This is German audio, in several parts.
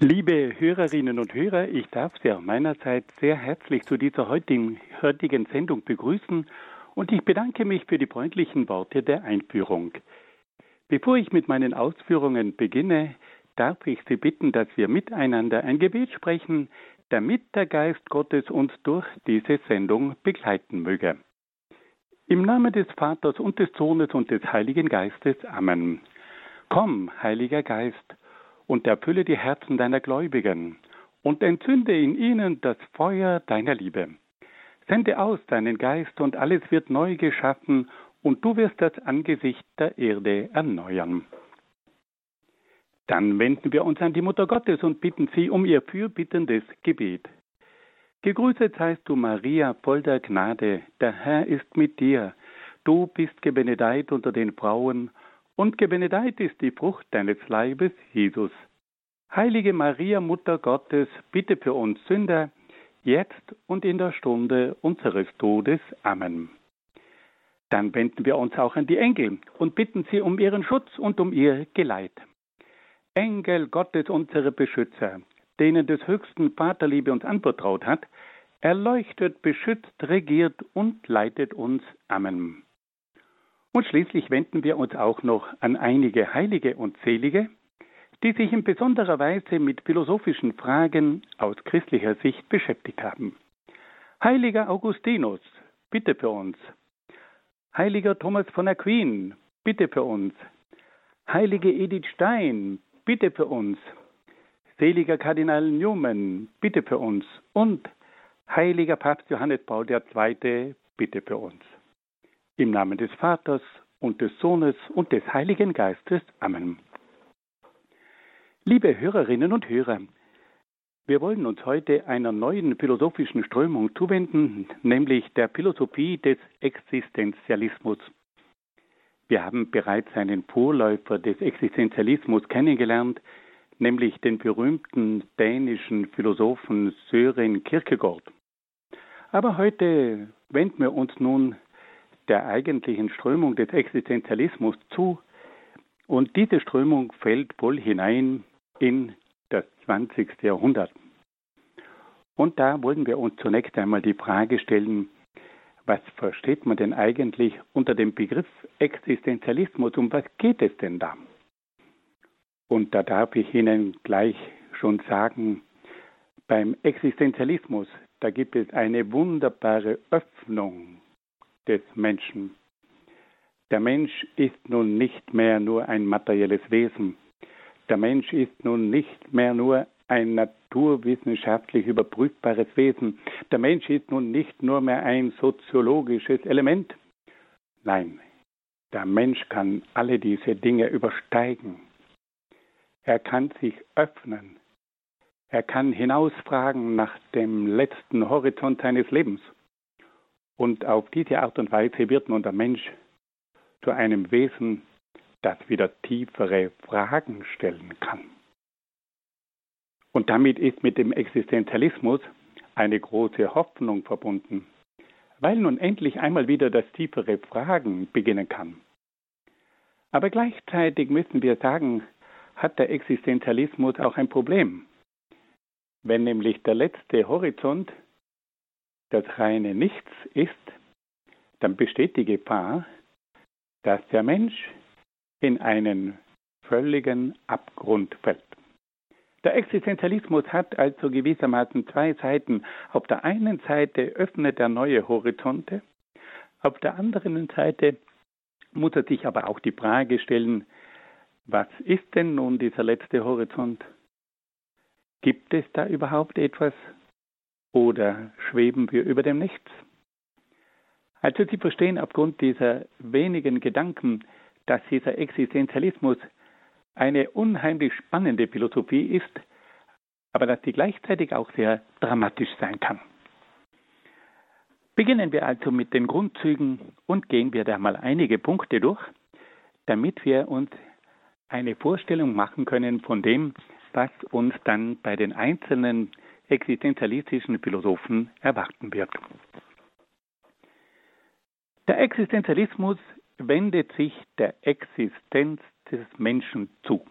Liebe Hörerinnen und Hörer, ich darf Sie auch meinerseits sehr herzlich zu dieser heutigen, heutigen Sendung begrüßen und ich bedanke mich für die freundlichen Worte der Einführung. Bevor ich mit meinen Ausführungen beginne, darf ich Sie bitten, dass wir miteinander ein Gebet sprechen, damit der Geist Gottes uns durch diese Sendung begleiten möge. Im Namen des Vaters und des Sohnes und des Heiligen Geistes. Amen. Komm, Heiliger Geist, und erfülle die Herzen deiner Gläubigen und entzünde in ihnen das Feuer deiner Liebe. Sende aus deinen Geist und alles wird neu geschaffen und du wirst das Angesicht der Erde erneuern. Dann wenden wir uns an die Mutter Gottes und bitten sie um ihr fürbittendes Gebet. Gegrüßet seist du, Maria, voll der Gnade, der Herr ist mit dir. Du bist gebenedeit unter den Frauen, und gebenedeit ist die Frucht deines Leibes, Jesus. Heilige Maria, Mutter Gottes, bitte für uns Sünder, jetzt und in der Stunde unseres Todes. Amen. Dann wenden wir uns auch an die Engel und bitten sie um ihren Schutz und um ihr Geleit. Engel Gottes, unsere Beschützer, denen des höchsten Vaterliebe uns anvertraut hat, erleuchtet, beschützt, regiert und leitet uns. Amen. Und schließlich wenden wir uns auch noch an einige Heilige und Selige, die sich in besonderer Weise mit philosophischen Fragen aus christlicher Sicht beschäftigt haben. Heiliger Augustinus, bitte für uns. Heiliger Thomas von Aquin, bitte für uns. Heilige Edith Stein, bitte für uns. Seliger Kardinal Newman, bitte für uns. Und heiliger Papst Johannes Paul II, bitte für uns. Im Namen des Vaters und des Sohnes und des Heiligen Geistes. Amen. Liebe Hörerinnen und Hörer, wir wollen uns heute einer neuen philosophischen Strömung zuwenden, nämlich der Philosophie des Existenzialismus. Wir haben bereits einen Vorläufer des Existenzialismus kennengelernt, nämlich den berühmten dänischen Philosophen Sören Kierkegaard. Aber heute wenden wir uns nun der eigentlichen Strömung des Existenzialismus zu, und diese Strömung fällt voll hinein in das 20. Jahrhundert. Und da wollen wir uns zunächst einmal die Frage stellen, was versteht man denn eigentlich unter dem Begriff Existenzialismus? Um was geht es denn da? Und da darf ich Ihnen gleich schon sagen, beim Existenzialismus, da gibt es eine wunderbare Öffnung des Menschen. Der Mensch ist nun nicht mehr nur ein materielles Wesen. Der Mensch ist nun nicht mehr nur ein naturwissenschaftlich überprüfbares Wesen. Der Mensch ist nun nicht nur mehr ein soziologisches Element. Nein, der Mensch kann alle diese Dinge übersteigen. Er kann sich öffnen. Er kann hinausfragen nach dem letzten Horizont seines Lebens. Und auf diese Art und Weise wird nun der Mensch zu einem Wesen, das wieder tiefere Fragen stellen kann. Und damit ist mit dem Existenzialismus eine große Hoffnung verbunden, weil nun endlich einmal wieder das tiefere Fragen beginnen kann. Aber gleichzeitig müssen wir sagen, hat der Existenzialismus auch ein Problem. Wenn nämlich der letzte Horizont das reine Nichts ist, dann besteht die Gefahr, dass der Mensch in einen völligen Abgrund fällt. Der Existenzialismus hat also gewissermaßen zwei Seiten. Auf der einen Seite öffnet er neue Horizonte, auf der anderen Seite muss er sich aber auch die Frage stellen, was ist denn nun dieser letzte Horizont? Gibt es da überhaupt etwas oder schweben wir über dem Nichts? Also Sie verstehen aufgrund dieser wenigen Gedanken, dass dieser Existenzialismus eine unheimlich spannende Philosophie ist, aber dass sie gleichzeitig auch sehr dramatisch sein kann. Beginnen wir also mit den Grundzügen und gehen wir da mal einige Punkte durch, damit wir uns eine Vorstellung machen können von dem, was uns dann bei den einzelnen existenzialistischen Philosophen erwarten wird. Der Existenzialismus wendet sich der Existenz des Menschen zu.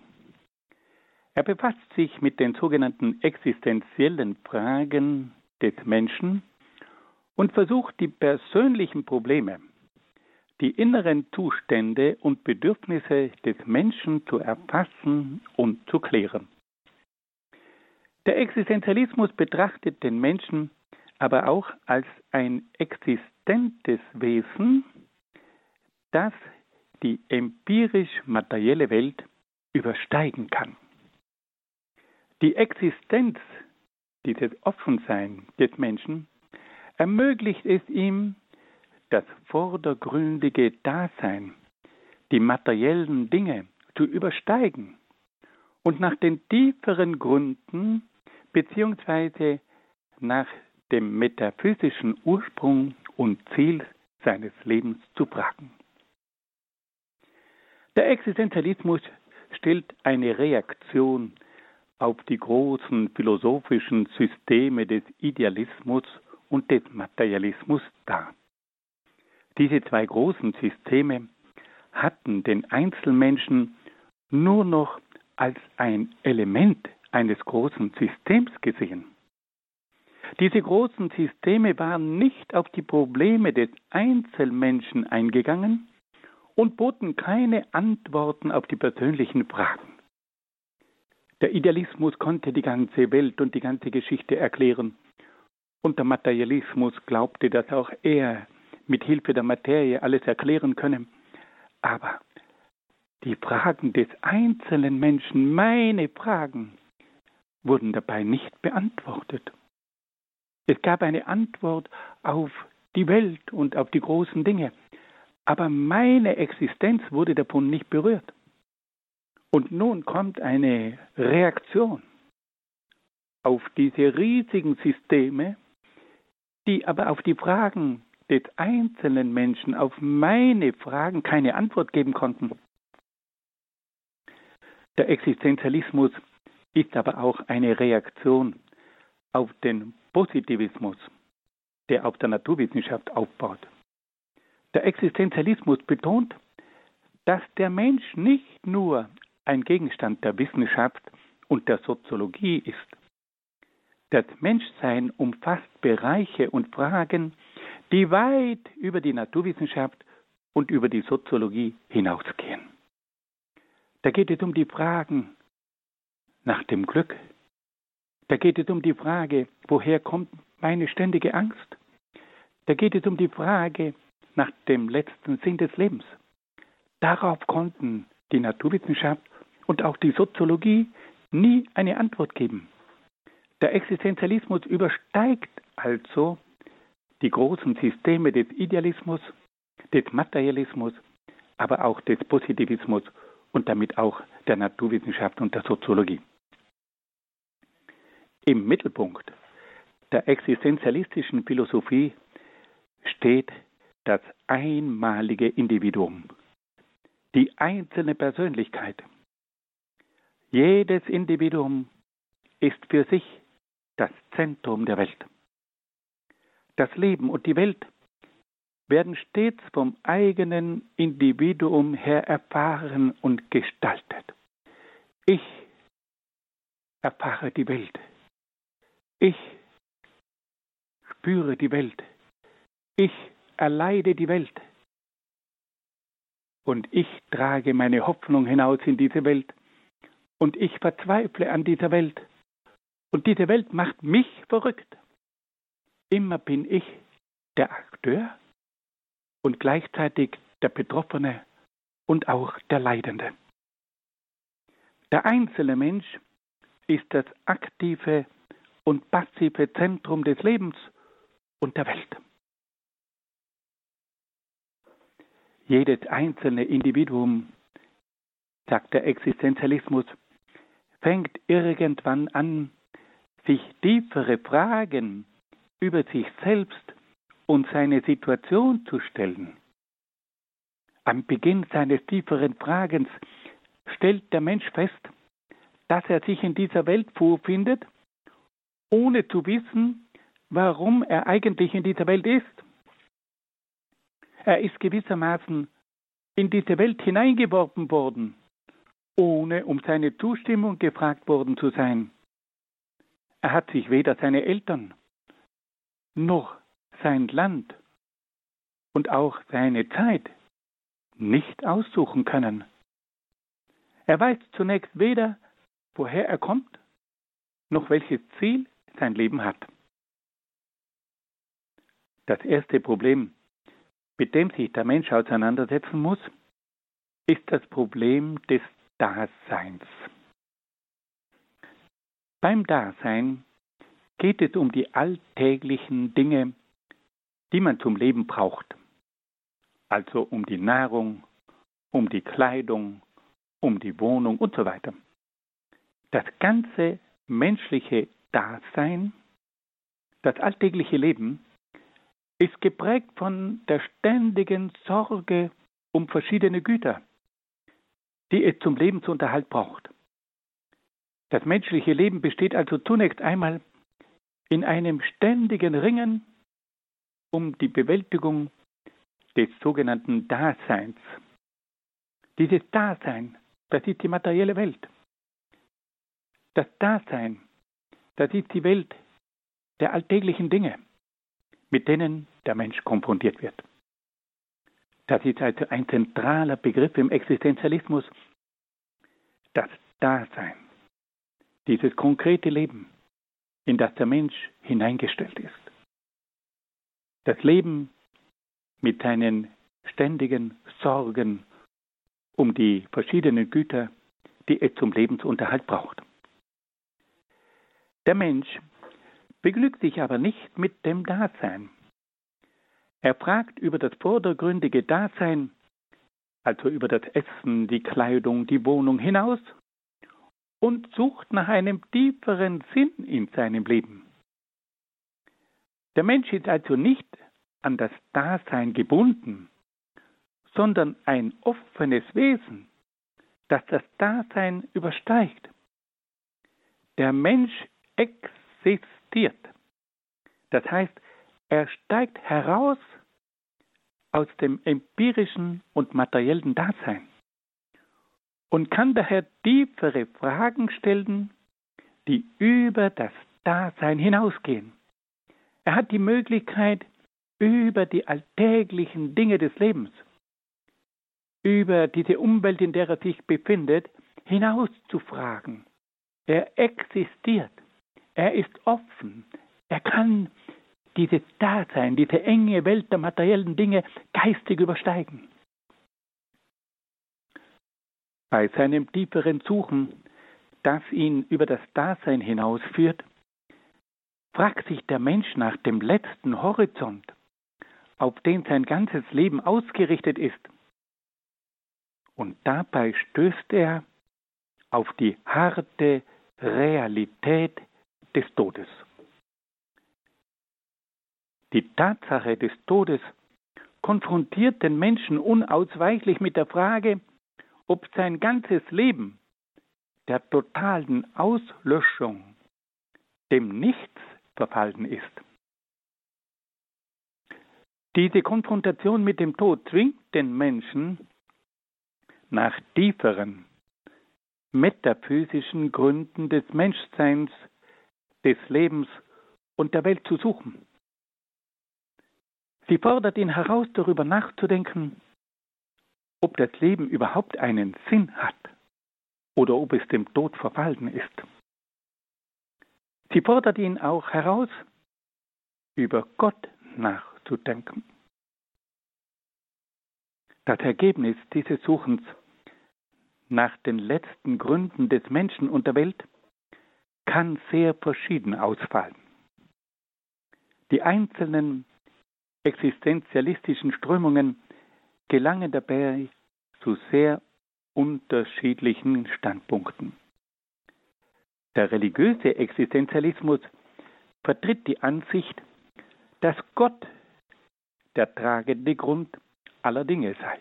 Er befasst sich mit den sogenannten existenziellen Fragen des Menschen und versucht die persönlichen Probleme, die inneren Zustände und Bedürfnisse des Menschen zu erfassen und zu klären. Der Existenzialismus betrachtet den Menschen aber auch als ein existentes Wesen, das die empirisch-materielle Welt übersteigen kann. Die Existenz, dieses Offensein des Menschen, ermöglicht es ihm, das vordergründige Dasein, die materiellen Dinge zu übersteigen und nach den tieferen Gründen beziehungsweise nach dem metaphysischen Ursprung und Ziel seines Lebens zu fragen. Der Existenzialismus stellt eine Reaktion auf die großen philosophischen Systeme des Idealismus und des Materialismus dar. Diese zwei großen Systeme hatten den Einzelmenschen nur noch als ein Element eines großen Systems gesehen. Diese großen Systeme waren nicht auf die Probleme des Einzelmenschen eingegangen und boten keine Antworten auf die persönlichen Fragen. Der Idealismus konnte die ganze Welt und die ganze Geschichte erklären, und der Materialismus glaubte, dass auch er mit Hilfe der Materie alles erklären könne. Aber die Fragen des einzelnen Menschen, meine Fragen, wurden dabei nicht beantwortet. Es gab eine Antwort auf die Welt und auf die großen Dinge, aber meine Existenz wurde davon nicht berührt. Und nun kommt eine Reaktion auf diese riesigen Systeme, die aber auf die Fragen des einzelnen Menschen, auf meine Fragen keine Antwort geben konnten. Der Existenzialismus ist aber auch eine Reaktion auf den Positivismus, der auf der Naturwissenschaft aufbaut. Der Existenzialismus betont, dass der Mensch nicht nur ein Gegenstand der Wissenschaft und der Soziologie ist. Das Menschsein umfasst Bereiche und Fragen, die weit über die Naturwissenschaft und über die Soziologie hinausgehen. Da geht es um die Fragen nach dem Glück. Da geht es um die Frage, woher kommt meine ständige Angst? Da geht es um die Frage nach dem letzten Sinn des Lebens. Darauf konnten die Naturwissenschaft und auch die Soziologie nie eine Antwort geben. Der Existenzialismus übersteigt also die großen Systeme des Idealismus, des Materialismus, aber auch des Positivismus und damit auch der Naturwissenschaft und der Soziologie. Im Mittelpunkt der existenzialistischen Philosophie steht das einmalige Individuum, die einzelne Persönlichkeit. Jedes Individuum ist für sich das Zentrum der Welt. Das Leben und die Welt werden stets vom eigenen Individuum her erfahren und gestaltet. Ich erfahre die Welt. Ich spüre die Welt. Ich erleide die Welt. Und ich trage meine Hoffnung hinaus in diese Welt. Und ich verzweifle an dieser Welt. Und diese Welt macht mich verrückt. Immer bin ich der Akteur und gleichzeitig der Betroffene und auch der Leidende. Der einzelne Mensch ist das aktive und passive Zentrum des Lebens und der Welt. Jedes einzelne Individuum, sagt der Existenzialismus, fängt irgendwann an, sich tiefere Fragen über sich selbst und seine Situation zu stellen. Am Beginn seines tieferen Fragens stellt der Mensch fest, dass er sich in dieser Welt vorfindet, ohne zu wissen, warum er eigentlich in dieser Welt ist. Er ist gewissermaßen in diese Welt hineingeworfen worden ohne um seine Zustimmung gefragt worden zu sein. Er hat sich weder seine Eltern noch sein Land und auch seine Zeit nicht aussuchen können. Er weiß zunächst weder, woher er kommt, noch welches Ziel sein Leben hat. Das erste Problem, mit dem sich der Mensch auseinandersetzen muss, ist das Problem des Daseins. Beim Dasein geht es um die alltäglichen Dinge, die man zum Leben braucht. Also um die Nahrung, um die Kleidung, um die Wohnung und so weiter. Das ganze menschliche Dasein, das alltägliche Leben, ist geprägt von der ständigen Sorge um verschiedene Güter, die es zum Lebensunterhalt braucht. Das menschliche Leben besteht also zunächst einmal in einem ständigen Ringen um die Bewältigung des sogenannten Daseins. Dieses Dasein, das ist die materielle Welt. Das Dasein, das ist die Welt der alltäglichen Dinge, mit denen der Mensch konfrontiert wird. Das ist also ein zentraler Begriff im Existenzialismus. Das Dasein, dieses konkrete Leben, in das der Mensch hineingestellt ist. Das Leben mit seinen ständigen Sorgen um die verschiedenen Güter, die es zum Lebensunterhalt braucht. Der Mensch begnügt sich aber nicht mit dem Dasein. Er fragt über das vordergründige Dasein, also über das Essen, die Kleidung, die Wohnung hinaus und sucht nach einem tieferen Sinn in seinem Leben. Der Mensch ist also nicht an das Dasein gebunden, sondern ein offenes Wesen, das das Dasein übersteigt. Der Mensch existiert. Das heißt, er steigt heraus aus dem empirischen und materiellen Dasein und kann daher tiefere Fragen stellen, die über das Dasein hinausgehen. Er hat die Möglichkeit, über die alltäglichen Dinge des Lebens, über diese Umwelt, in der er sich befindet, hinauszufragen. Er existiert. Er ist offen. Er kann dieses Dasein, diese enge Welt der materiellen Dinge geistig übersteigen. Bei seinem tieferen Suchen, das ihn über das Dasein hinausführt, fragt sich der Mensch nach dem letzten Horizont, auf den sein ganzes Leben ausgerichtet ist. Und dabei stößt er auf die harte Realität des Todes. Die Tatsache des Todes konfrontiert den Menschen unausweichlich mit der Frage, ob sein ganzes Leben der totalen Auslöschung, dem Nichts verfallen ist. Diese Konfrontation mit dem Tod zwingt den Menschen nach tieferen metaphysischen Gründen des Menschseins, des Lebens und der Welt zu suchen. Sie fordert ihn heraus, darüber nachzudenken, ob das Leben überhaupt einen Sinn hat oder ob es dem Tod verfallen ist. Sie fordert ihn auch heraus, über Gott nachzudenken. Das Ergebnis dieses Suchens nach den letzten Gründen des Menschen und der Welt kann sehr verschieden ausfallen. Die einzelnen existenzialistischen Strömungen gelangen dabei zu sehr unterschiedlichen Standpunkten. Der religiöse Existenzialismus vertritt die Ansicht, dass Gott der tragende Grund aller Dinge sei.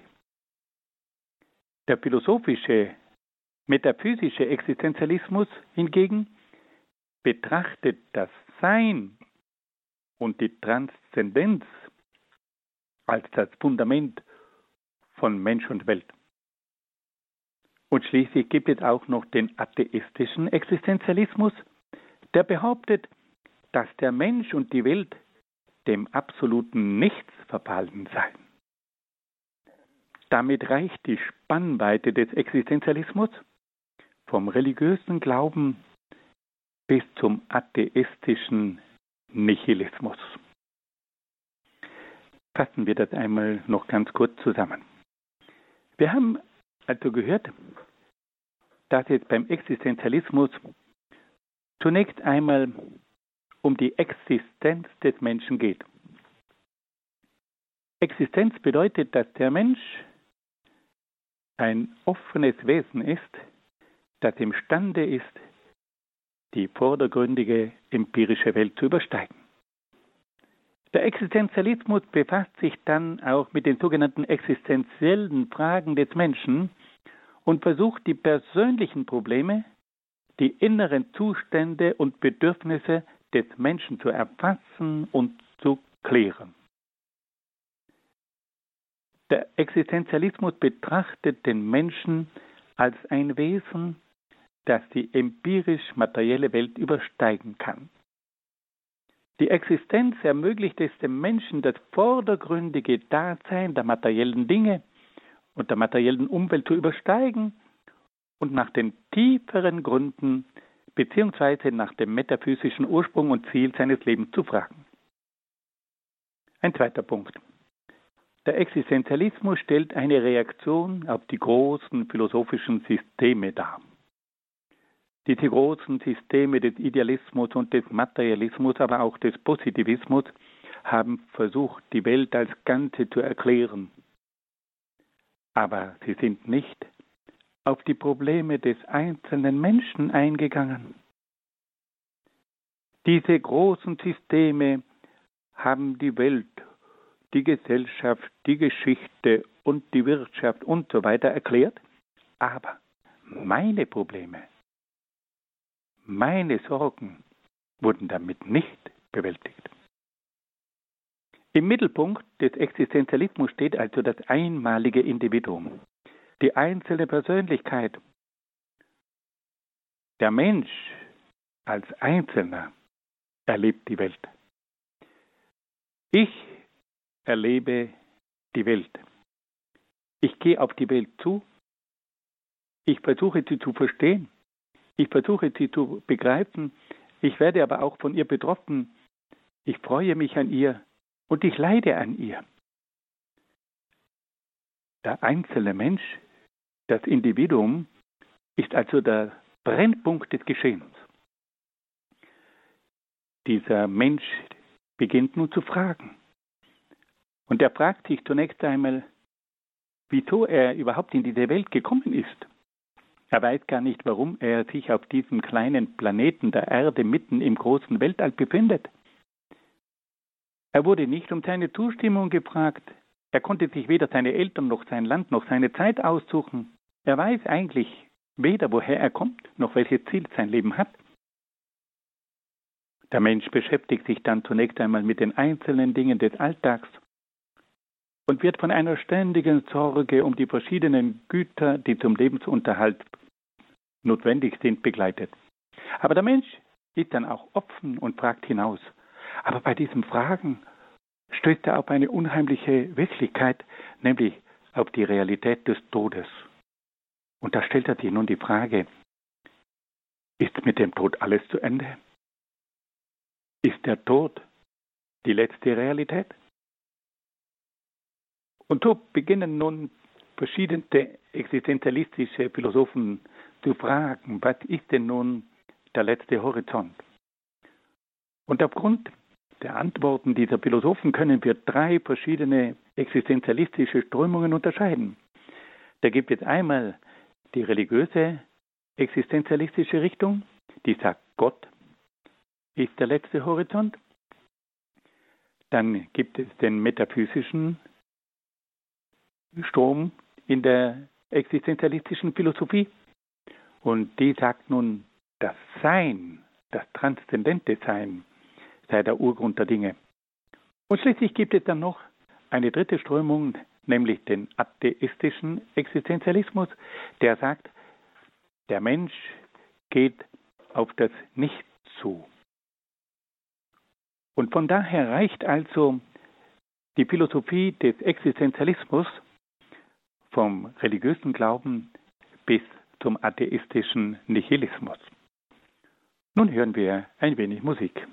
Der philosophische, metaphysische Existenzialismus hingegen betrachtet das Sein und die Transzendenz als das Fundament von Mensch und Welt. Und schließlich gibt es auch noch den atheistischen Existenzialismus, der behauptet, dass der Mensch und die Welt dem absoluten Nichts verfallen seien. Damit reicht die Spannweite des Existenzialismus vom religiösen Glauben bis zum atheistischen Nihilismus. Fassen wir das einmal noch ganz kurz zusammen. Wir haben also gehört, dass es beim Existenzialismus zunächst einmal um die Existenz des Menschen geht. Existenz bedeutet, dass der Mensch ein offenes Wesen ist, das imstande ist, die vordergründige empirische Welt zu übersteigen. Der Existenzialismus befasst sich dann auch mit den sogenannten existenziellen Fragen des Menschen und versucht die persönlichen Probleme, die inneren Zustände und Bedürfnisse des Menschen zu erfassen und zu klären. Der Existenzialismus betrachtet den Menschen als ein Wesen, das die empirisch-materielle Welt übersteigen kann. Die Existenz ermöglicht es dem Menschen, das vordergründige Dasein der materiellen Dinge und der materiellen Umwelt zu übersteigen und nach den tieferen Gründen bzw. nach dem metaphysischen Ursprung und Ziel seines Lebens zu fragen. Ein zweiter Punkt. Der Existenzialismus stellt eine Reaktion auf die großen philosophischen Systeme dar. Diese großen Systeme des Idealismus und des Materialismus, aber auch des Positivismus haben versucht, die Welt als Ganze zu erklären. Aber sie sind nicht auf die Probleme des einzelnen Menschen eingegangen. Diese großen Systeme haben die Welt, die Gesellschaft, die Geschichte und die Wirtschaft und so weiter erklärt, aber meine Probleme, meine Sorgen wurden damit nicht bewältigt. Im Mittelpunkt des Existenzialismus steht also das einmalige Individuum, die einzelne Persönlichkeit. Der Mensch als Einzelner erlebt die Welt. Ich erlebe die Welt. Ich gehe auf die Welt zu. Ich versuche sie zu verstehen. Ich versuche sie zu begreifen. Ich werde aber auch von ihr betroffen. Ich freue mich an ihr und ich leide an ihr. Der einzelne Mensch, das Individuum, ist also der Brennpunkt des Geschehens. Dieser Mensch beginnt nun zu fragen. Und er fragt sich zunächst einmal, wieso er überhaupt in diese Welt gekommen ist. Er weiß gar nicht, warum er sich auf diesem kleinen Planeten der Erde mitten im großen Weltall befindet. Er wurde nicht um seine Zustimmung gefragt. Er konnte sich weder seine Eltern noch sein Land noch seine Zeit aussuchen. Er weiß eigentlich weder, woher er kommt, noch welches Ziel sein Leben hat. Der Mensch beschäftigt sich dann zunächst einmal mit den einzelnen Dingen des Alltags und wird von einer ständigen Sorge um die verschiedenen Güter, die zum Lebensunterhalt notwendig sind, begleitet. Aber der Mensch ist dann auch offen und fragt hinaus. Aber bei diesem Fragen stößt er auf eine unheimliche Wirklichkeit, nämlich auf die Realität des Todes. Und da stellt er sich nun die Frage, ist mit dem Tod alles zu Ende? Ist der Tod die letzte Realität? Und so beginnen nun verschiedene existenzialistische Philosophen zu fragen, was ist denn nun der letzte Horizont? Und aufgrund der Antworten dieser Philosophen können wir drei verschiedene existenzialistische Strömungen unterscheiden. Da gibt es einmal die religiöse existenzialistische Richtung, die sagt, Gott ist der letzte Horizont. Dann gibt es den metaphysischen Strom in der existenzialistischen Philosophie. Und die sagt nun, das Sein, das transzendente Sein, sei der Urgrund der Dinge. Und schließlich gibt es dann noch eine dritte Strömung, nämlich den atheistischen Existenzialismus, der sagt, Der Mensch geht auf das Nichts zu. Und von daher reicht also die Philosophie des Existenzialismus vom religiösen Glauben bis zum atheistischen Nihilismus. Nun hören wir ein wenig Musik.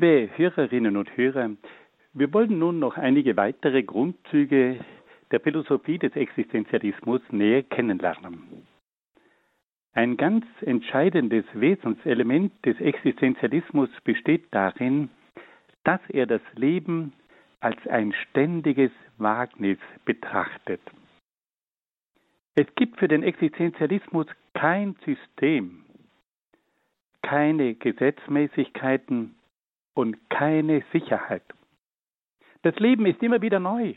Liebe Hörerinnen und Hörer, wir wollen nun noch einige weitere Grundzüge der Philosophie des Existenzialismus näher kennenlernen. Ein ganz entscheidendes Wesenselement des Existenzialismus besteht darin, dass er das Leben als ein ständiges Wagnis betrachtet. Es gibt für den Existenzialismus kein System, keine Gesetzmäßigkeiten, und keine Sicherheit. Das Leben ist immer wieder neu.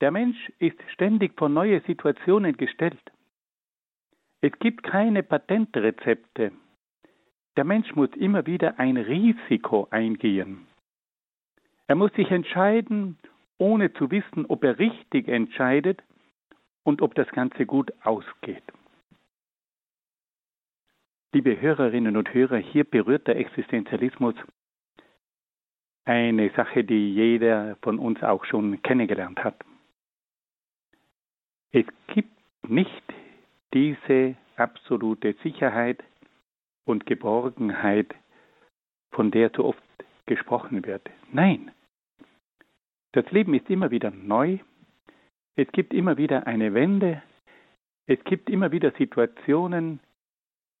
Der Mensch ist ständig vor neue Situationen gestellt. Es gibt keine Patentrezepte. Der Mensch muss immer wieder ein Risiko eingehen. Er muss sich entscheiden, ohne zu wissen, ob er richtig entscheidet und ob das Ganze gut ausgeht. Liebe Hörerinnen und Hörer, hier berührt der Existenzialismus eine Sache, die jeder von uns auch schon kennengelernt hat. Es gibt nicht diese absolute Sicherheit und Geborgenheit, von der so oft gesprochen wird. Nein, das Leben ist immer wieder neu, es gibt immer wieder eine Wende, es gibt immer wieder Situationen,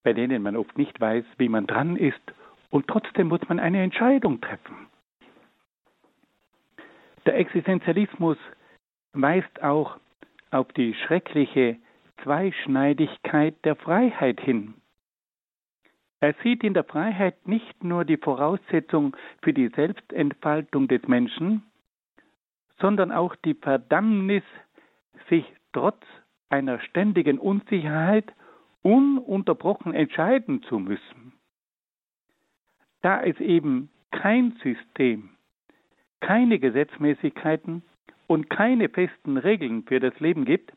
bei denen man oft nicht weiß, wie man dran ist, und trotzdem muss man eine Entscheidung treffen. Der Existenzialismus weist auch auf die schreckliche Zweischneidigkeit der Freiheit hin. Er sieht in der Freiheit nicht nur die Voraussetzung für die Selbstentfaltung des Menschen, sondern auch die Verdammnis, sich trotz einer ständigen Unsicherheit ununterbrochen entscheiden zu müssen. Da es eben kein System, keine Gesetzmäßigkeiten und keine festen Regeln für das Leben gibt,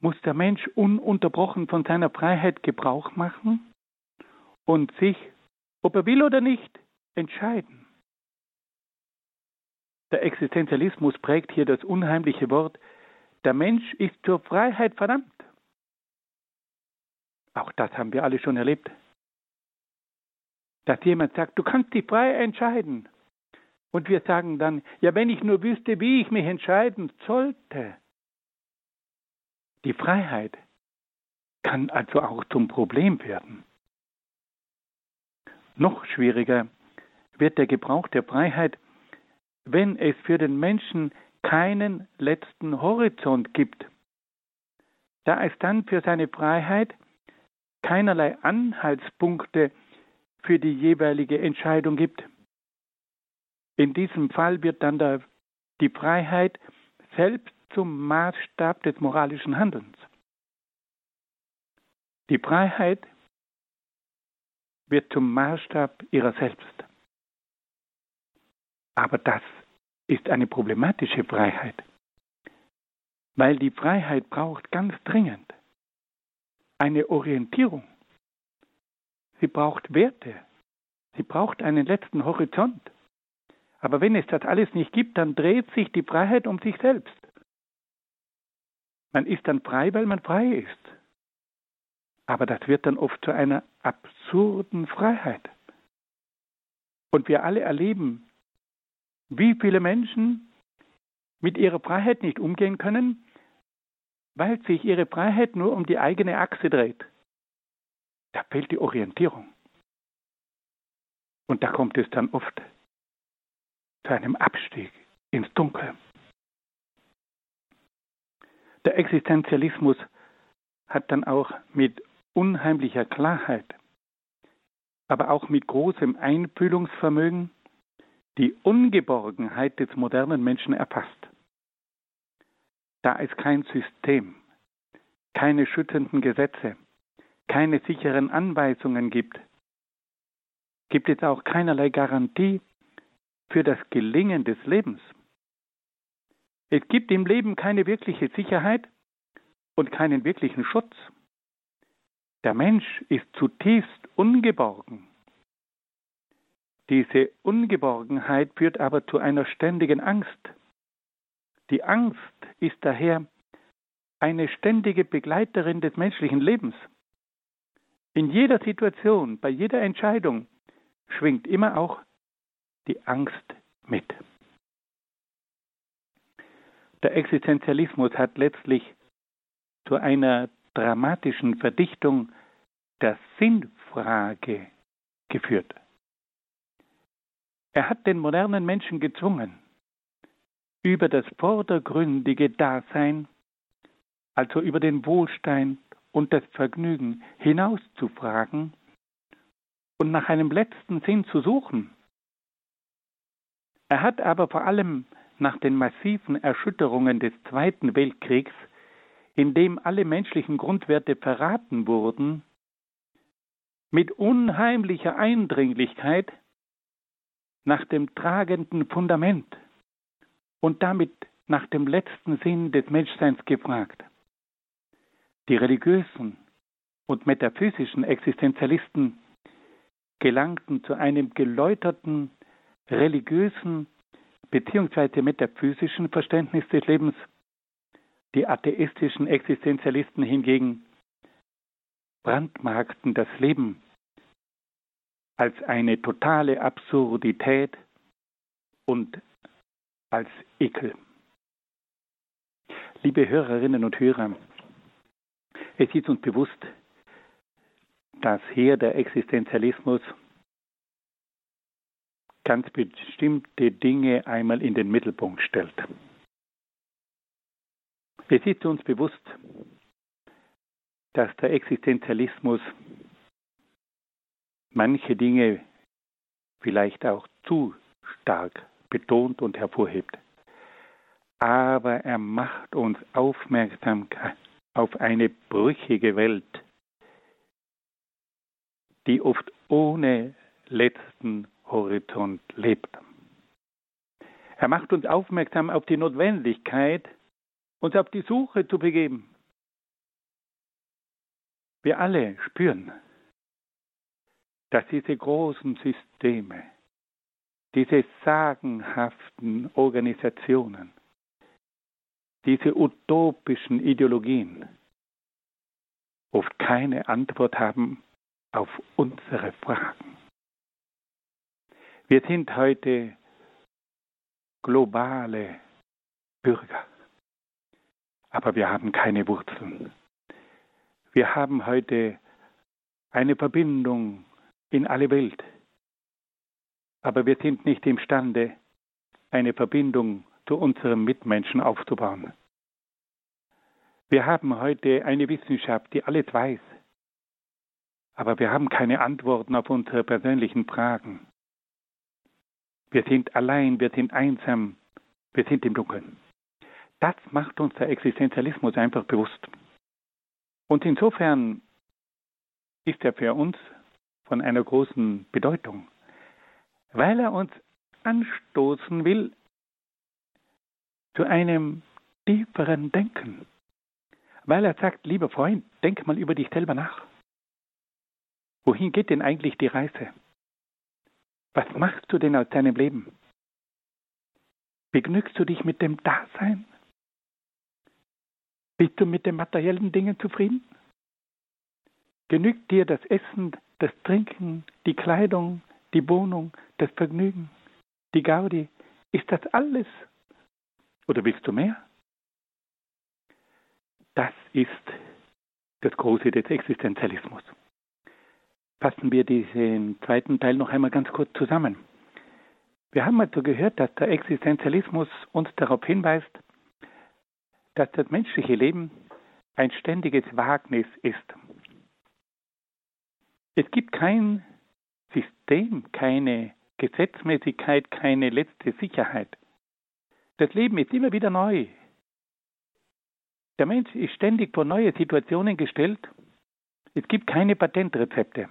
muss der Mensch ununterbrochen von seiner Freiheit Gebrauch machen und sich, ob er will oder nicht, entscheiden. Der Existenzialismus prägt hier das unheimliche Wort, der Mensch ist zur Freiheit verdammt. Auch das haben wir alle schon erlebt. Dass jemand sagt, du kannst dich frei entscheiden. Und wir sagen dann, ja, wenn ich nur wüsste, wie ich mich entscheiden sollte. Die Freiheit kann also auch zum Problem werden. Noch schwieriger wird der Gebrauch der Freiheit, wenn es für den Menschen keinen letzten Horizont gibt. Da es dann für seine Freiheit keinerlei Anhaltspunkte für die jeweilige Entscheidung gibt. In diesem Fall wird dann der, die Freiheit selbst zum Maßstab des moralischen Handelns. Die Freiheit wird zum Maßstab ihrer selbst. Aber das ist eine problematische Freiheit, weil die Freiheit braucht ganz dringend eine Orientierung. Sie braucht Werte. Sie braucht einen letzten Horizont. Aber wenn es das alles nicht gibt, dann dreht sich die Freiheit um sich selbst. Man ist dann frei, weil man frei ist. Aber das wird dann oft zu einer absurden Freiheit. Und wir alle erleben, wie viele Menschen mit ihrer Freiheit nicht umgehen können, weil sich ihre Freiheit nur um die eigene Achse dreht. Da fehlt die Orientierung. Und da kommt es dann oft zu einem Abstieg ins Dunkel. Der Existenzialismus hat dann auch mit unheimlicher Klarheit, aber auch mit großem Einfühlungsvermögen die Ungeborgenheit des modernen Menschen erfasst. Da es kein System, keine schützenden Gesetze, keine sicheren Anweisungen gibt, gibt es auch keinerlei Garantie für das Gelingen des Lebens. Es gibt im Leben keine wirkliche Sicherheit und keinen wirklichen Schutz. Der Mensch ist zutiefst ungeborgen. Diese Ungeborgenheit führt aber zu einer ständigen Angst. Die Angst ist daher eine ständige Begleiterin des menschlichen Lebens. In jeder Situation, bei jeder Entscheidung schwingt immer auch die Angst mit. Der Existenzialismus hat letztlich zu einer dramatischen Verdichtung der Sinnfrage geführt. Er hat den modernen Menschen gezwungen, über das vordergründige Dasein, also über den Wohlstand und das Vergnügen hinauszufragen und nach einem letzten Sinn zu suchen. Er hat aber vor allem nach den massiven Erschütterungen des Zweiten Weltkriegs, in dem alle menschlichen Grundwerte verraten wurden, mit unheimlicher Eindringlichkeit nach dem tragenden Fundament und damit nach dem letzten Sinn des Menschseins gefragt. Die religiösen und metaphysischen Existenzialisten gelangten zu einem geläuterten religiösen bzw. metaphysischen Verständnis des Lebens. Die atheistischen Existenzialisten hingegen brandmarkten das Leben als eine totale Absurdität und als Ekel. Liebe Hörerinnen und Hörer, es ist uns bewusst, dass hier der Existenzialismus ganz bestimmte Dinge einmal in den Mittelpunkt stellt. Es ist uns bewusst, dass der Existenzialismus manche Dinge vielleicht auch zu stark betont und hervorhebt. Aber er macht uns aufmerksam auf eine brüchige Welt, die oft ohne letzten Horizont lebt. Er macht uns aufmerksam auf die Notwendigkeit, uns auf die Suche zu begeben. Wir alle spüren, dass diese großen Systeme, diese sagenhaften Organisationen, diese utopischen Ideologien oft keine Antwort haben auf unsere Fragen. Wir sind heute globale Bürger, aber wir haben keine Wurzeln. Wir haben heute eine Verbindung in alle Welt, aber wir sind nicht imstande, eine Verbindung zu unserem Mitmenschen aufzubauen. Wir haben heute eine Wissenschaft, die alles weiß, aber wir haben keine Antworten auf unsere persönlichen Fragen. Wir sind allein, wir sind einsam, wir sind im Dunkeln. Das macht uns der Existenzialismus einfach bewusst. Und insofern ist er für uns von einer großen Bedeutung, weil er uns anstoßen will zu einem tieferen Denken, weil er sagt, lieber Freund, denk mal über dich selber nach. Wohin geht denn eigentlich die Reise? Was machst du denn aus deinem Leben? Begnügst du dich mit dem Dasein? Bist du mit den materiellen Dingen zufrieden? Genügt dir das Essen, das Trinken, die Kleidung, die Wohnung, das Vergnügen, die Gaudi? Ist das alles? Oder willst du mehr? Das ist das Große des Existenzialismus fassen wir diesen zweiten Teil noch einmal ganz kurz zusammen. Wir haben also gehört, dass der Existenzialismus uns darauf hinweist, dass das menschliche Leben ein ständiges Wagnis ist. Es gibt kein System, keine Gesetzmäßigkeit, keine letzte Sicherheit. Das Leben ist immer wieder neu. Der Mensch ist ständig vor neue Situationen gestellt. Es gibt keine Patentrezepte.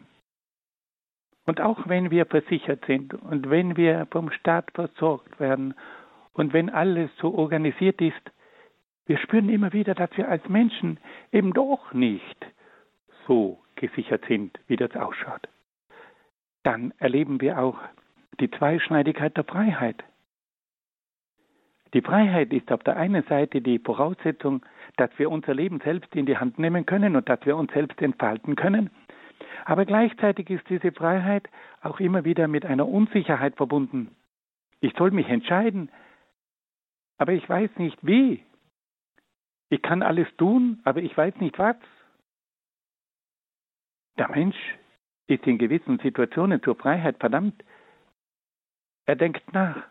Und auch wenn wir versichert sind und wenn wir vom Staat versorgt werden und wenn alles so organisiert ist, wir spüren immer wieder, dass wir als Menschen eben doch nicht so gesichert sind, wie das ausschaut. Dann erleben wir auch die Zweischneidigkeit der Freiheit. Die Freiheit ist auf der einen Seite die Voraussetzung, dass wir unser Leben selbst in die Hand nehmen können und dass wir uns selbst entfalten können. Aber gleichzeitig ist diese Freiheit auch immer wieder mit einer Unsicherheit verbunden. Ich soll mich entscheiden, aber ich weiß nicht wie. Ich kann alles tun, aber ich weiß nicht was. Der Mensch ist in gewissen Situationen zur Freiheit verdammt. Er denkt nach.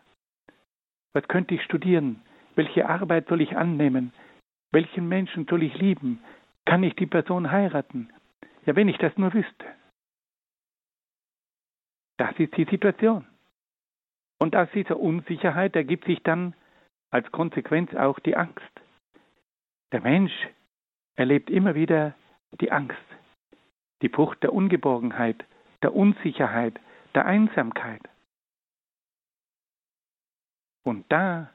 Was könnte ich studieren? Welche Arbeit soll ich annehmen? Welchen Menschen soll ich lieben? Kann ich die Person heiraten? Ja, wenn ich das nur wüsste. Das ist die Situation. Und aus dieser Unsicherheit ergibt sich dann als Konsequenz auch die Angst. Der Mensch erlebt immer wieder die Angst, die Frucht der Ungeborgenheit, der Unsicherheit, der Einsamkeit. Und da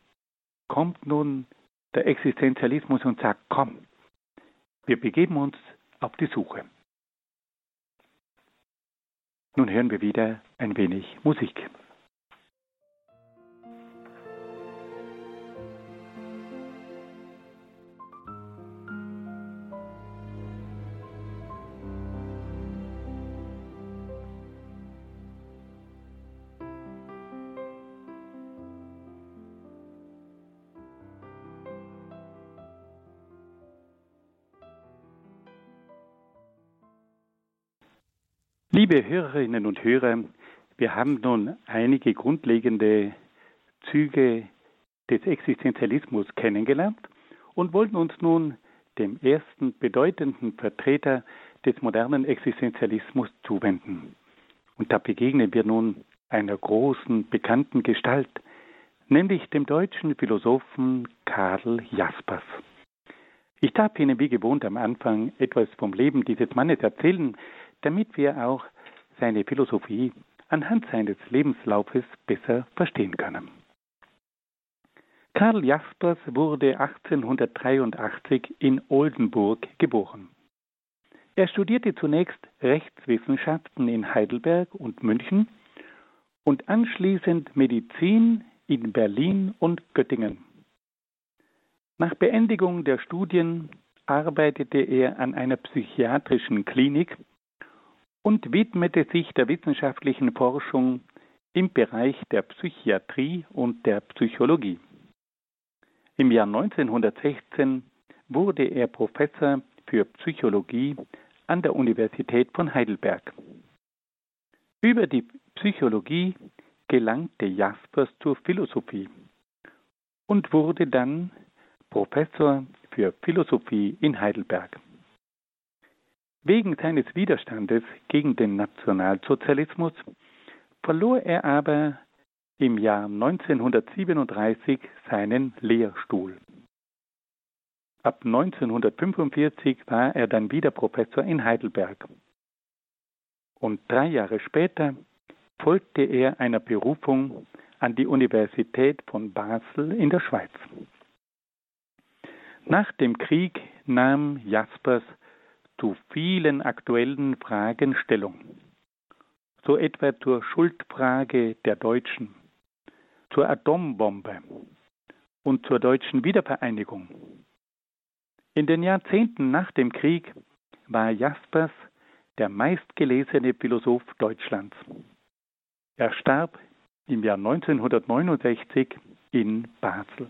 kommt nun der Existenzialismus und sagt, komm, wir begeben uns auf die Suche. Nun hören wir wieder ein wenig Musik. Liebe Hörerinnen und Hörer, wir haben nun einige grundlegende Züge des Existenzialismus kennengelernt und wollen uns nun dem ersten bedeutenden Vertreter des modernen Existenzialismus zuwenden. Und da begegnen wir nun einer großen, bekannten Gestalt, nämlich dem deutschen Philosophen Karl Jaspers. Ich darf Ihnen wie gewohnt am Anfang etwas vom Leben dieses Mannes erzählen, damit wir auch seine Philosophie anhand seines Lebenslaufes besser verstehen können. Karl Jaspers wurde 1883 in Oldenburg geboren. Er studierte zunächst Rechtswissenschaften in Heidelberg und München und anschließend Medizin in Berlin und Göttingen. Nach Beendigung der Studien arbeitete er an einer psychiatrischen Klinik und widmete sich der wissenschaftlichen Forschung im Bereich der Psychiatrie und der Psychologie. Im Jahr 1916 wurde er Professor für Psychologie an der Universität von Heidelberg. Über die Psychologie gelangte Jaspers zur Philosophie und wurde dann Professor für Philosophie in Heidelberg. Wegen seines Widerstandes gegen den Nationalsozialismus verlor er aber im Jahr 1937 seinen Lehrstuhl. Ab 1945 war er dann wieder Professor in Heidelberg. Und drei Jahre später folgte er einer Berufung an die Universität von Basel in der Schweiz. Nach dem Krieg nahm Jaspers zu vielen aktuellen Fragen Stellung, so etwa zur Schuldfrage der Deutschen, zur Atombombe und zur deutschen Wiedervereinigung. In den Jahrzehnten nach dem Krieg war Jaspers der meistgelesene Philosoph Deutschlands. Er starb im Jahr 1969 in Basel.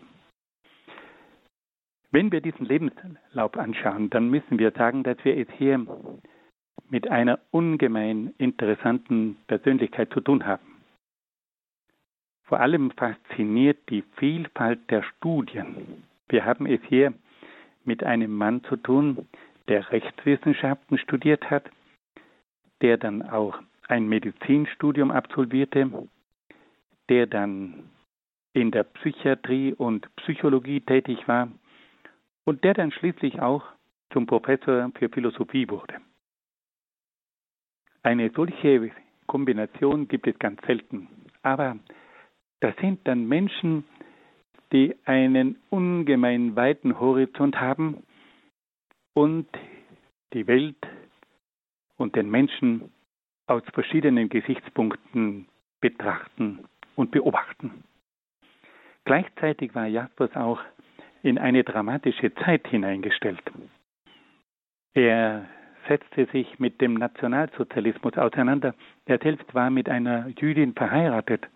Wenn wir diesen Lebenslauf anschauen, dann müssen wir sagen, dass wir es hier mit einer ungemein interessanten Persönlichkeit zu tun haben. Vor allem fasziniert die Vielfalt der Studien. Wir haben es hier mit einem Mann zu tun, der Rechtswissenschaften studiert hat, der dann auch ein Medizinstudium absolvierte, der dann in der Psychiatrie und Psychologie tätig war und der dann schließlich auch zum Professor für Philosophie wurde. Eine solche Kombination gibt es ganz selten, aber das sind dann Menschen, die einen ungemein weiten Horizont haben und die Welt und den Menschen aus verschiedenen Gesichtspunkten betrachten und beobachten. Gleichzeitig war Jaspers auch in eine dramatische Zeit hineingestellt. Er setzte sich mit dem Nationalsozialismus auseinander. Er selbst war mit einer Jüdin verheiratet.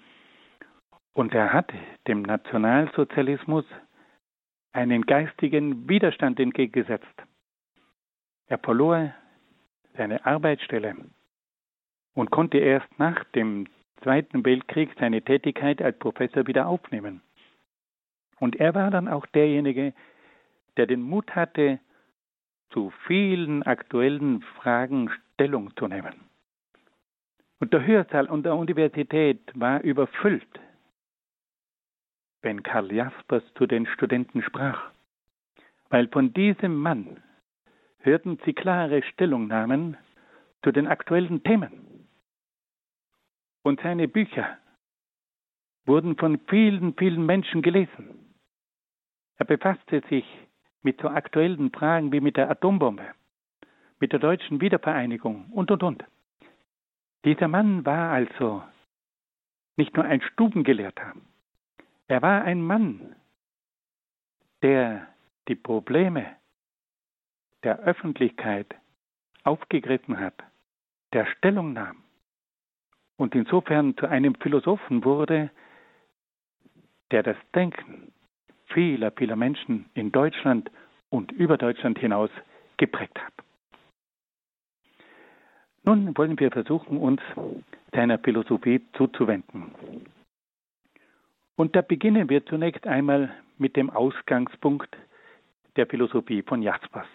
Und er hat dem Nationalsozialismus einen geistigen Widerstand entgegengesetzt. Er verlor seine Arbeitsstelle und konnte erst nach dem Zweiten Weltkrieg seine Tätigkeit als Professor wieder aufnehmen. Und er war dann auch derjenige, der den Mut hatte, zu vielen aktuellen Fragen Stellung zu nehmen. Und der Hörsaal und der Universität war überfüllt, wenn Karl Jaspers zu den Studenten sprach, weil von diesem Mann hörten sie klare Stellungnahmen zu den aktuellen Themen. Und seine Bücher wurden von vielen, vielen Menschen gelesen. Er befasste sich mit so aktuellen Fragen wie mit der Atombombe, mit der deutschen Wiedervereinigung und, und, und. Dieser Mann war also nicht nur ein Stubengelehrter, er war ein Mann, der die Probleme der Öffentlichkeit aufgegriffen hat, der Stellung nahm und insofern zu einem Philosophen wurde, der das Denken vieler, vieler Menschen in Deutschland und über Deutschland hinaus geprägt hat. Nun wollen wir versuchen, uns seiner Philosophie zuzuwenden. Und da beginnen wir zunächst einmal mit dem Ausgangspunkt der Philosophie von Jaspers.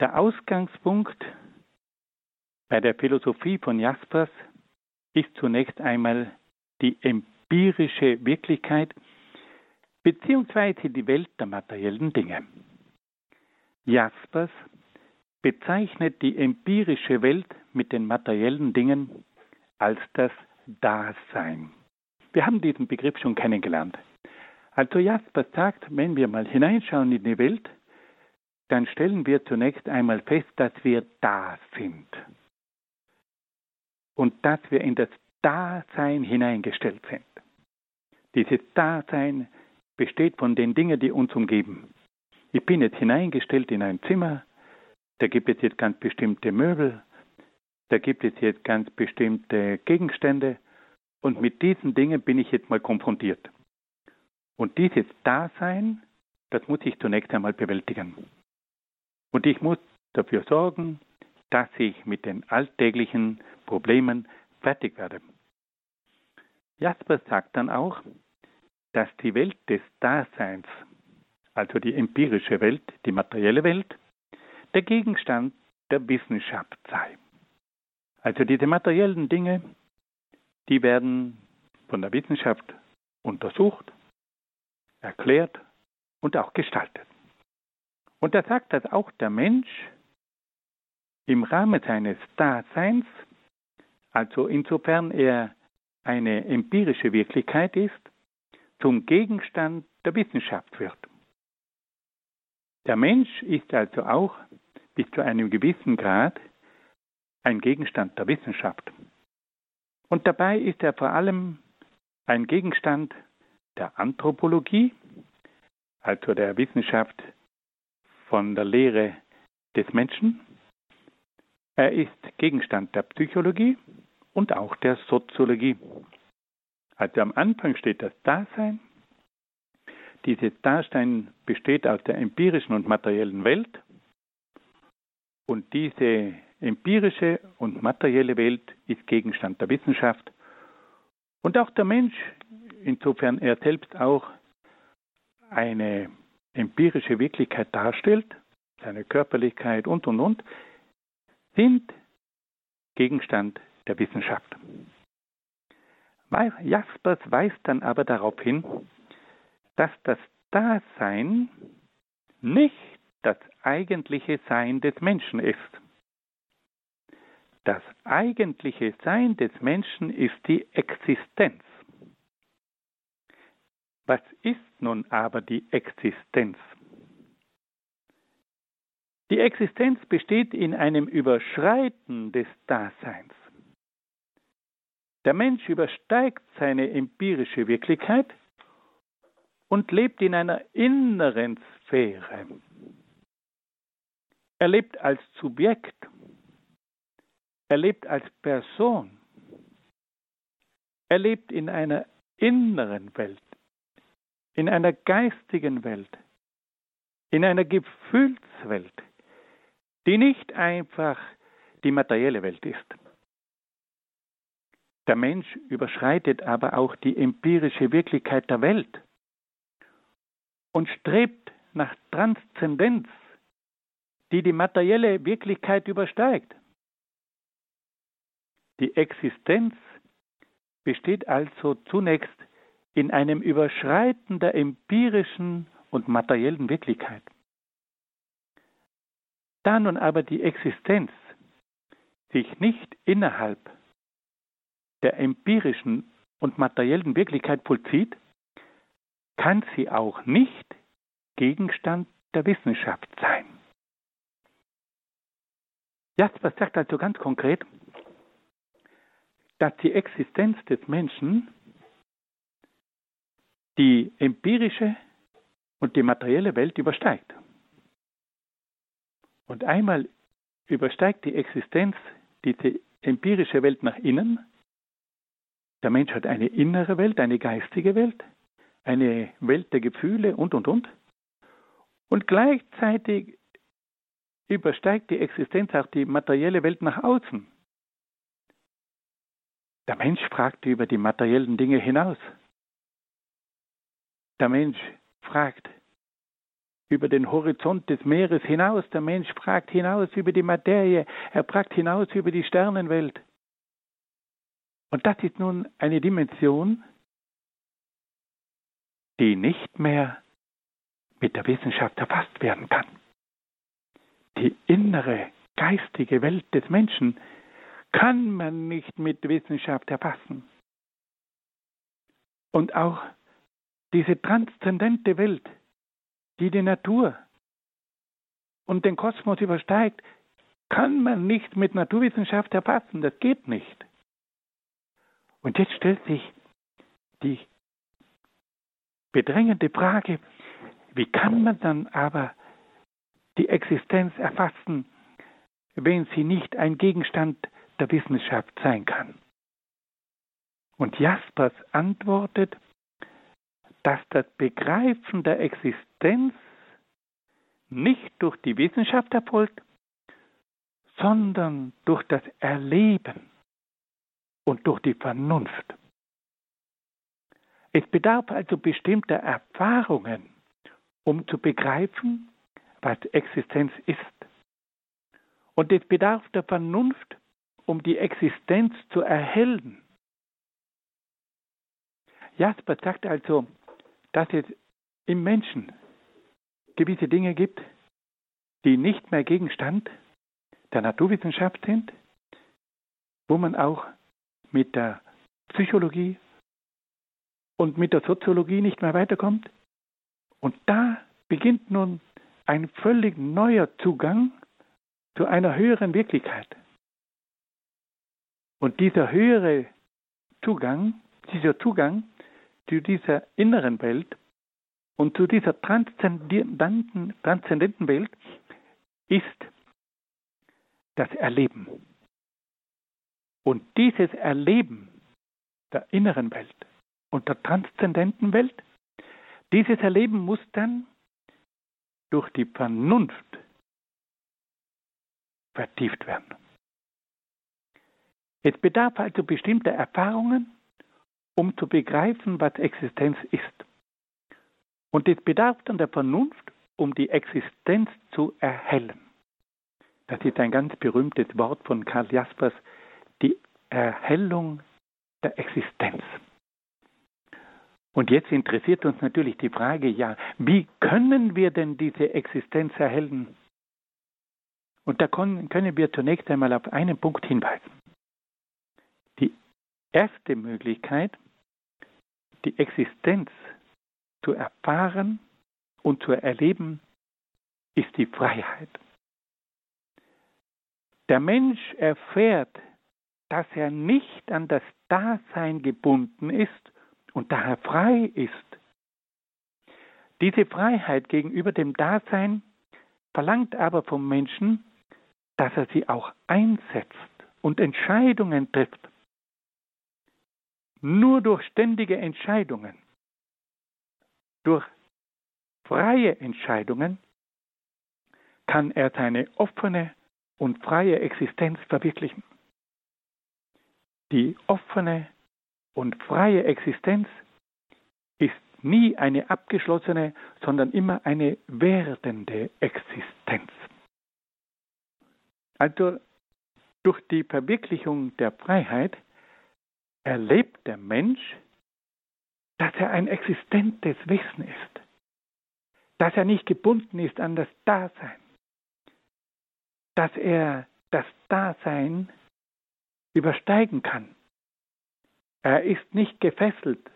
Der Ausgangspunkt bei der Philosophie von Jaspers ist zunächst einmal die empirische Wirklichkeit, beziehungsweise die Welt der materiellen Dinge. Jaspers bezeichnet die empirische Welt mit den materiellen Dingen als das Dasein. Wir haben diesen Begriff schon kennengelernt. Also Jaspers sagt, wenn wir mal hineinschauen in die Welt, dann stellen wir zunächst einmal fest, dass wir da sind. Und dass wir in das Dasein hineingestellt sind. Dieses Dasein besteht von den Dingen, die uns umgeben. Ich bin jetzt hineingestellt in ein Zimmer, da gibt es jetzt ganz bestimmte Möbel, da gibt es jetzt ganz bestimmte Gegenstände und mit diesen Dingen bin ich jetzt mal konfrontiert. Und dieses Dasein, das muss ich zunächst einmal bewältigen. Und ich muss dafür sorgen, dass ich mit den alltäglichen Problemen fertig werde. Jasper sagt dann auch, dass die Welt des Daseins, also die empirische Welt, die materielle Welt, der Gegenstand der Wissenschaft sei. Also diese materiellen Dinge, die werden von der Wissenschaft untersucht, erklärt und auch gestaltet. Und er sagt, dass auch der Mensch im Rahmen seines Daseins, also insofern er eine empirische Wirklichkeit ist, zum Gegenstand der Wissenschaft wird. Der Mensch ist also auch bis zu einem gewissen Grad ein Gegenstand der Wissenschaft. Und dabei ist er vor allem ein Gegenstand der Anthropologie, also der Wissenschaft von der Lehre des Menschen. Er ist Gegenstand der Psychologie und auch der Soziologie. Also am Anfang steht das Dasein. Dieses Dasein besteht aus der empirischen und materiellen Welt. Und diese empirische und materielle Welt ist Gegenstand der Wissenschaft. Und auch der Mensch, insofern er selbst auch eine empirische Wirklichkeit darstellt, seine Körperlichkeit und, und, und, sind Gegenstand der Wissenschaft. Jaspers weist dann aber darauf hin, dass das Dasein nicht das eigentliche Sein des Menschen ist. Das eigentliche Sein des Menschen ist die Existenz. Was ist nun aber die Existenz? Die Existenz besteht in einem Überschreiten des Daseins. Der Mensch übersteigt seine empirische Wirklichkeit und lebt in einer inneren Sphäre. Er lebt als Subjekt. Er lebt als Person. Er lebt in einer inneren Welt, in einer geistigen Welt, in einer Gefühlswelt, die nicht einfach die materielle Welt ist. Der Mensch überschreitet aber auch die empirische Wirklichkeit der Welt und strebt nach Transzendenz, die die materielle Wirklichkeit übersteigt. Die Existenz besteht also zunächst in einem Überschreiten der empirischen und materiellen Wirklichkeit. Da nun aber die Existenz sich nicht innerhalb der empirischen und materiellen Wirklichkeit vollzieht, kann sie auch nicht Gegenstand der Wissenschaft sein. Jasper sagt also ganz konkret, dass die Existenz des Menschen die empirische und die materielle Welt übersteigt. Und einmal übersteigt die Existenz diese empirische Welt nach innen. Der Mensch hat eine innere Welt, eine geistige Welt, eine Welt der Gefühle und, und, und. Und gleichzeitig übersteigt die Existenz auch die materielle Welt nach außen. Der Mensch fragt über die materiellen Dinge hinaus. Der Mensch fragt über den Horizont des Meeres hinaus. Der Mensch fragt hinaus über die Materie. Er fragt hinaus über die Sternenwelt. Und das ist nun eine Dimension, die nicht mehr mit der Wissenschaft erfasst werden kann. Die innere geistige Welt des Menschen kann man nicht mit Wissenschaft erfassen. Und auch diese transzendente Welt, die die Natur und den Kosmos übersteigt, kann man nicht mit Naturwissenschaft erfassen. Das geht nicht. Und jetzt stellt sich die bedrängende Frage, wie kann man dann aber die Existenz erfassen, wenn sie nicht ein Gegenstand der Wissenschaft sein kann? Und Jaspers antwortet, dass das Begreifen der Existenz nicht durch die Wissenschaft erfolgt, sondern durch das Erleben und durch die Vernunft. Es bedarf also bestimmter Erfahrungen, um zu begreifen, was Existenz ist. Und es bedarf der Vernunft, um die Existenz zu erhellen. Jasper sagt also, dass es im Menschen gewisse Dinge gibt, die nicht mehr Gegenstand der Naturwissenschaft sind, wo man auch mit der Psychologie und mit der Soziologie nicht mehr weiterkommt. Und da beginnt nun ein völlig neuer Zugang zu einer höheren Wirklichkeit. Und dieser höhere Zugang, dieser Zugang zu dieser inneren Welt und zu dieser transzendenten, transzendenten Welt ist das Erleben. Und dieses Erleben der inneren Welt und der transzendenten Welt, dieses Erleben muss dann durch die Vernunft vertieft werden. Es bedarf also bestimmter Erfahrungen, um zu begreifen, was Existenz ist. Und es bedarf dann der Vernunft, um die Existenz zu erhellen. Das ist ein ganz berühmtes Wort von Karl Jaspers, die Erhellung der Existenz. Und jetzt interessiert uns natürlich die Frage, ja, wie können wir denn diese Existenz erhellen? Und da können wir zunächst einmal auf einen Punkt hinweisen. Die erste Möglichkeit, die Existenz zu erfahren und zu erleben, ist die Freiheit. Der Mensch erfährt, dass er nicht an das Dasein gebunden ist und daher frei ist. Diese Freiheit gegenüber dem Dasein verlangt aber vom Menschen, dass er sie auch einsetzt und Entscheidungen trifft. Nur durch ständige Entscheidungen, durch freie Entscheidungen kann er seine offene und freie Existenz verwirklichen. Die offene und freie Existenz ist nie eine abgeschlossene, sondern immer eine werdende Existenz. Also durch die Verwirklichung der Freiheit erlebt der Mensch, dass er ein existentes Wesen ist, dass er nicht gebunden ist an das Dasein, dass er das Dasein übersteigen kann. Er ist nicht gefesselt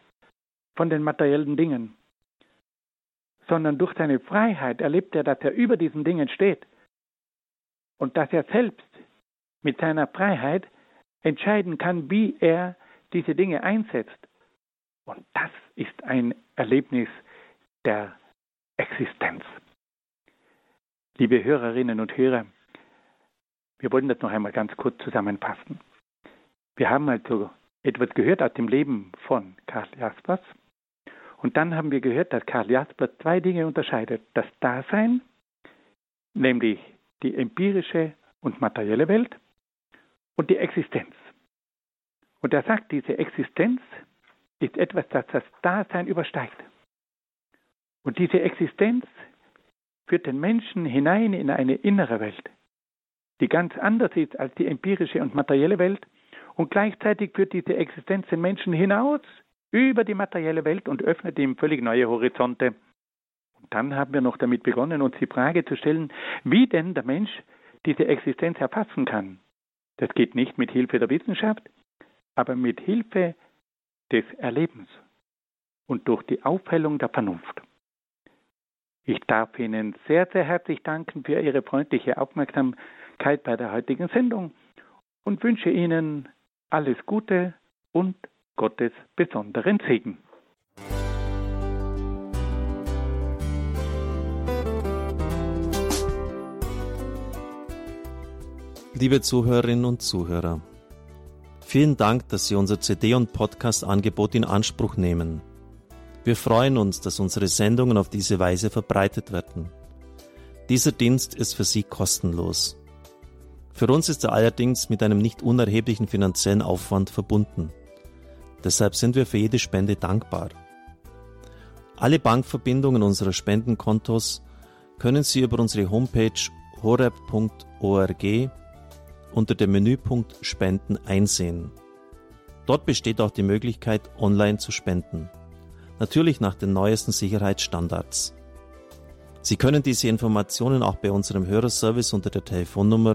von den materiellen Dingen, sondern durch seine Freiheit erlebt er, dass er über diesen Dingen steht und dass er selbst mit seiner Freiheit entscheiden kann, wie er diese Dinge einsetzt. Und das ist ein Erlebnis der Existenz. Liebe Hörerinnen und Hörer, wir wollen das noch einmal ganz kurz zusammenfassen. Wir haben also etwas gehört aus dem Leben von Karl Jaspers. Und dann haben wir gehört, dass Karl Jaspers zwei Dinge unterscheidet. Das Dasein, nämlich die empirische und materielle Welt und die Existenz. Und er sagt, diese Existenz ist etwas, das das Dasein übersteigt. Und diese Existenz führt den Menschen hinein in eine innere Welt, die ganz anders ist als die empirische und materielle Welt. Und gleichzeitig führt diese Existenz den Menschen hinaus über die materielle Welt und öffnet ihm völlig neue Horizonte. Und dann haben wir noch damit begonnen, uns die Frage zu stellen, wie denn der Mensch diese Existenz erfassen kann. Das geht nicht mit Hilfe der Wissenschaft, aber mit Hilfe des Erlebens und durch die Aufhellung der Vernunft. Ich darf Ihnen sehr, sehr herzlich danken für Ihre freundliche Aufmerksamkeit Aufmerksamkeit bei der heutigen Sendung und wünsche Ihnen alles Gute und Gottes besonderen Segen. Liebe Zuhörerinnen und Zuhörer, vielen Dank, dass Sie unser CD- und Podcast-Angebot in Anspruch nehmen. Wir freuen uns, dass unsere Sendungen auf diese Weise verbreitet werden. Dieser Dienst ist für Sie kostenlos. Für uns ist er allerdings mit einem nicht unerheblichen finanziellen Aufwand verbunden. Deshalb sind wir für jede Spende dankbar. Alle Bankverbindungen unserer Spendenkontos können Sie über unsere Homepage horeb.org unter dem Menüpunkt Spenden einsehen. Dort besteht auch die Möglichkeit, online zu spenden. Natürlich nach den neuesten Sicherheitsstandards. Sie können diese Informationen auch bei unserem Hörerservice unter der Telefonnummer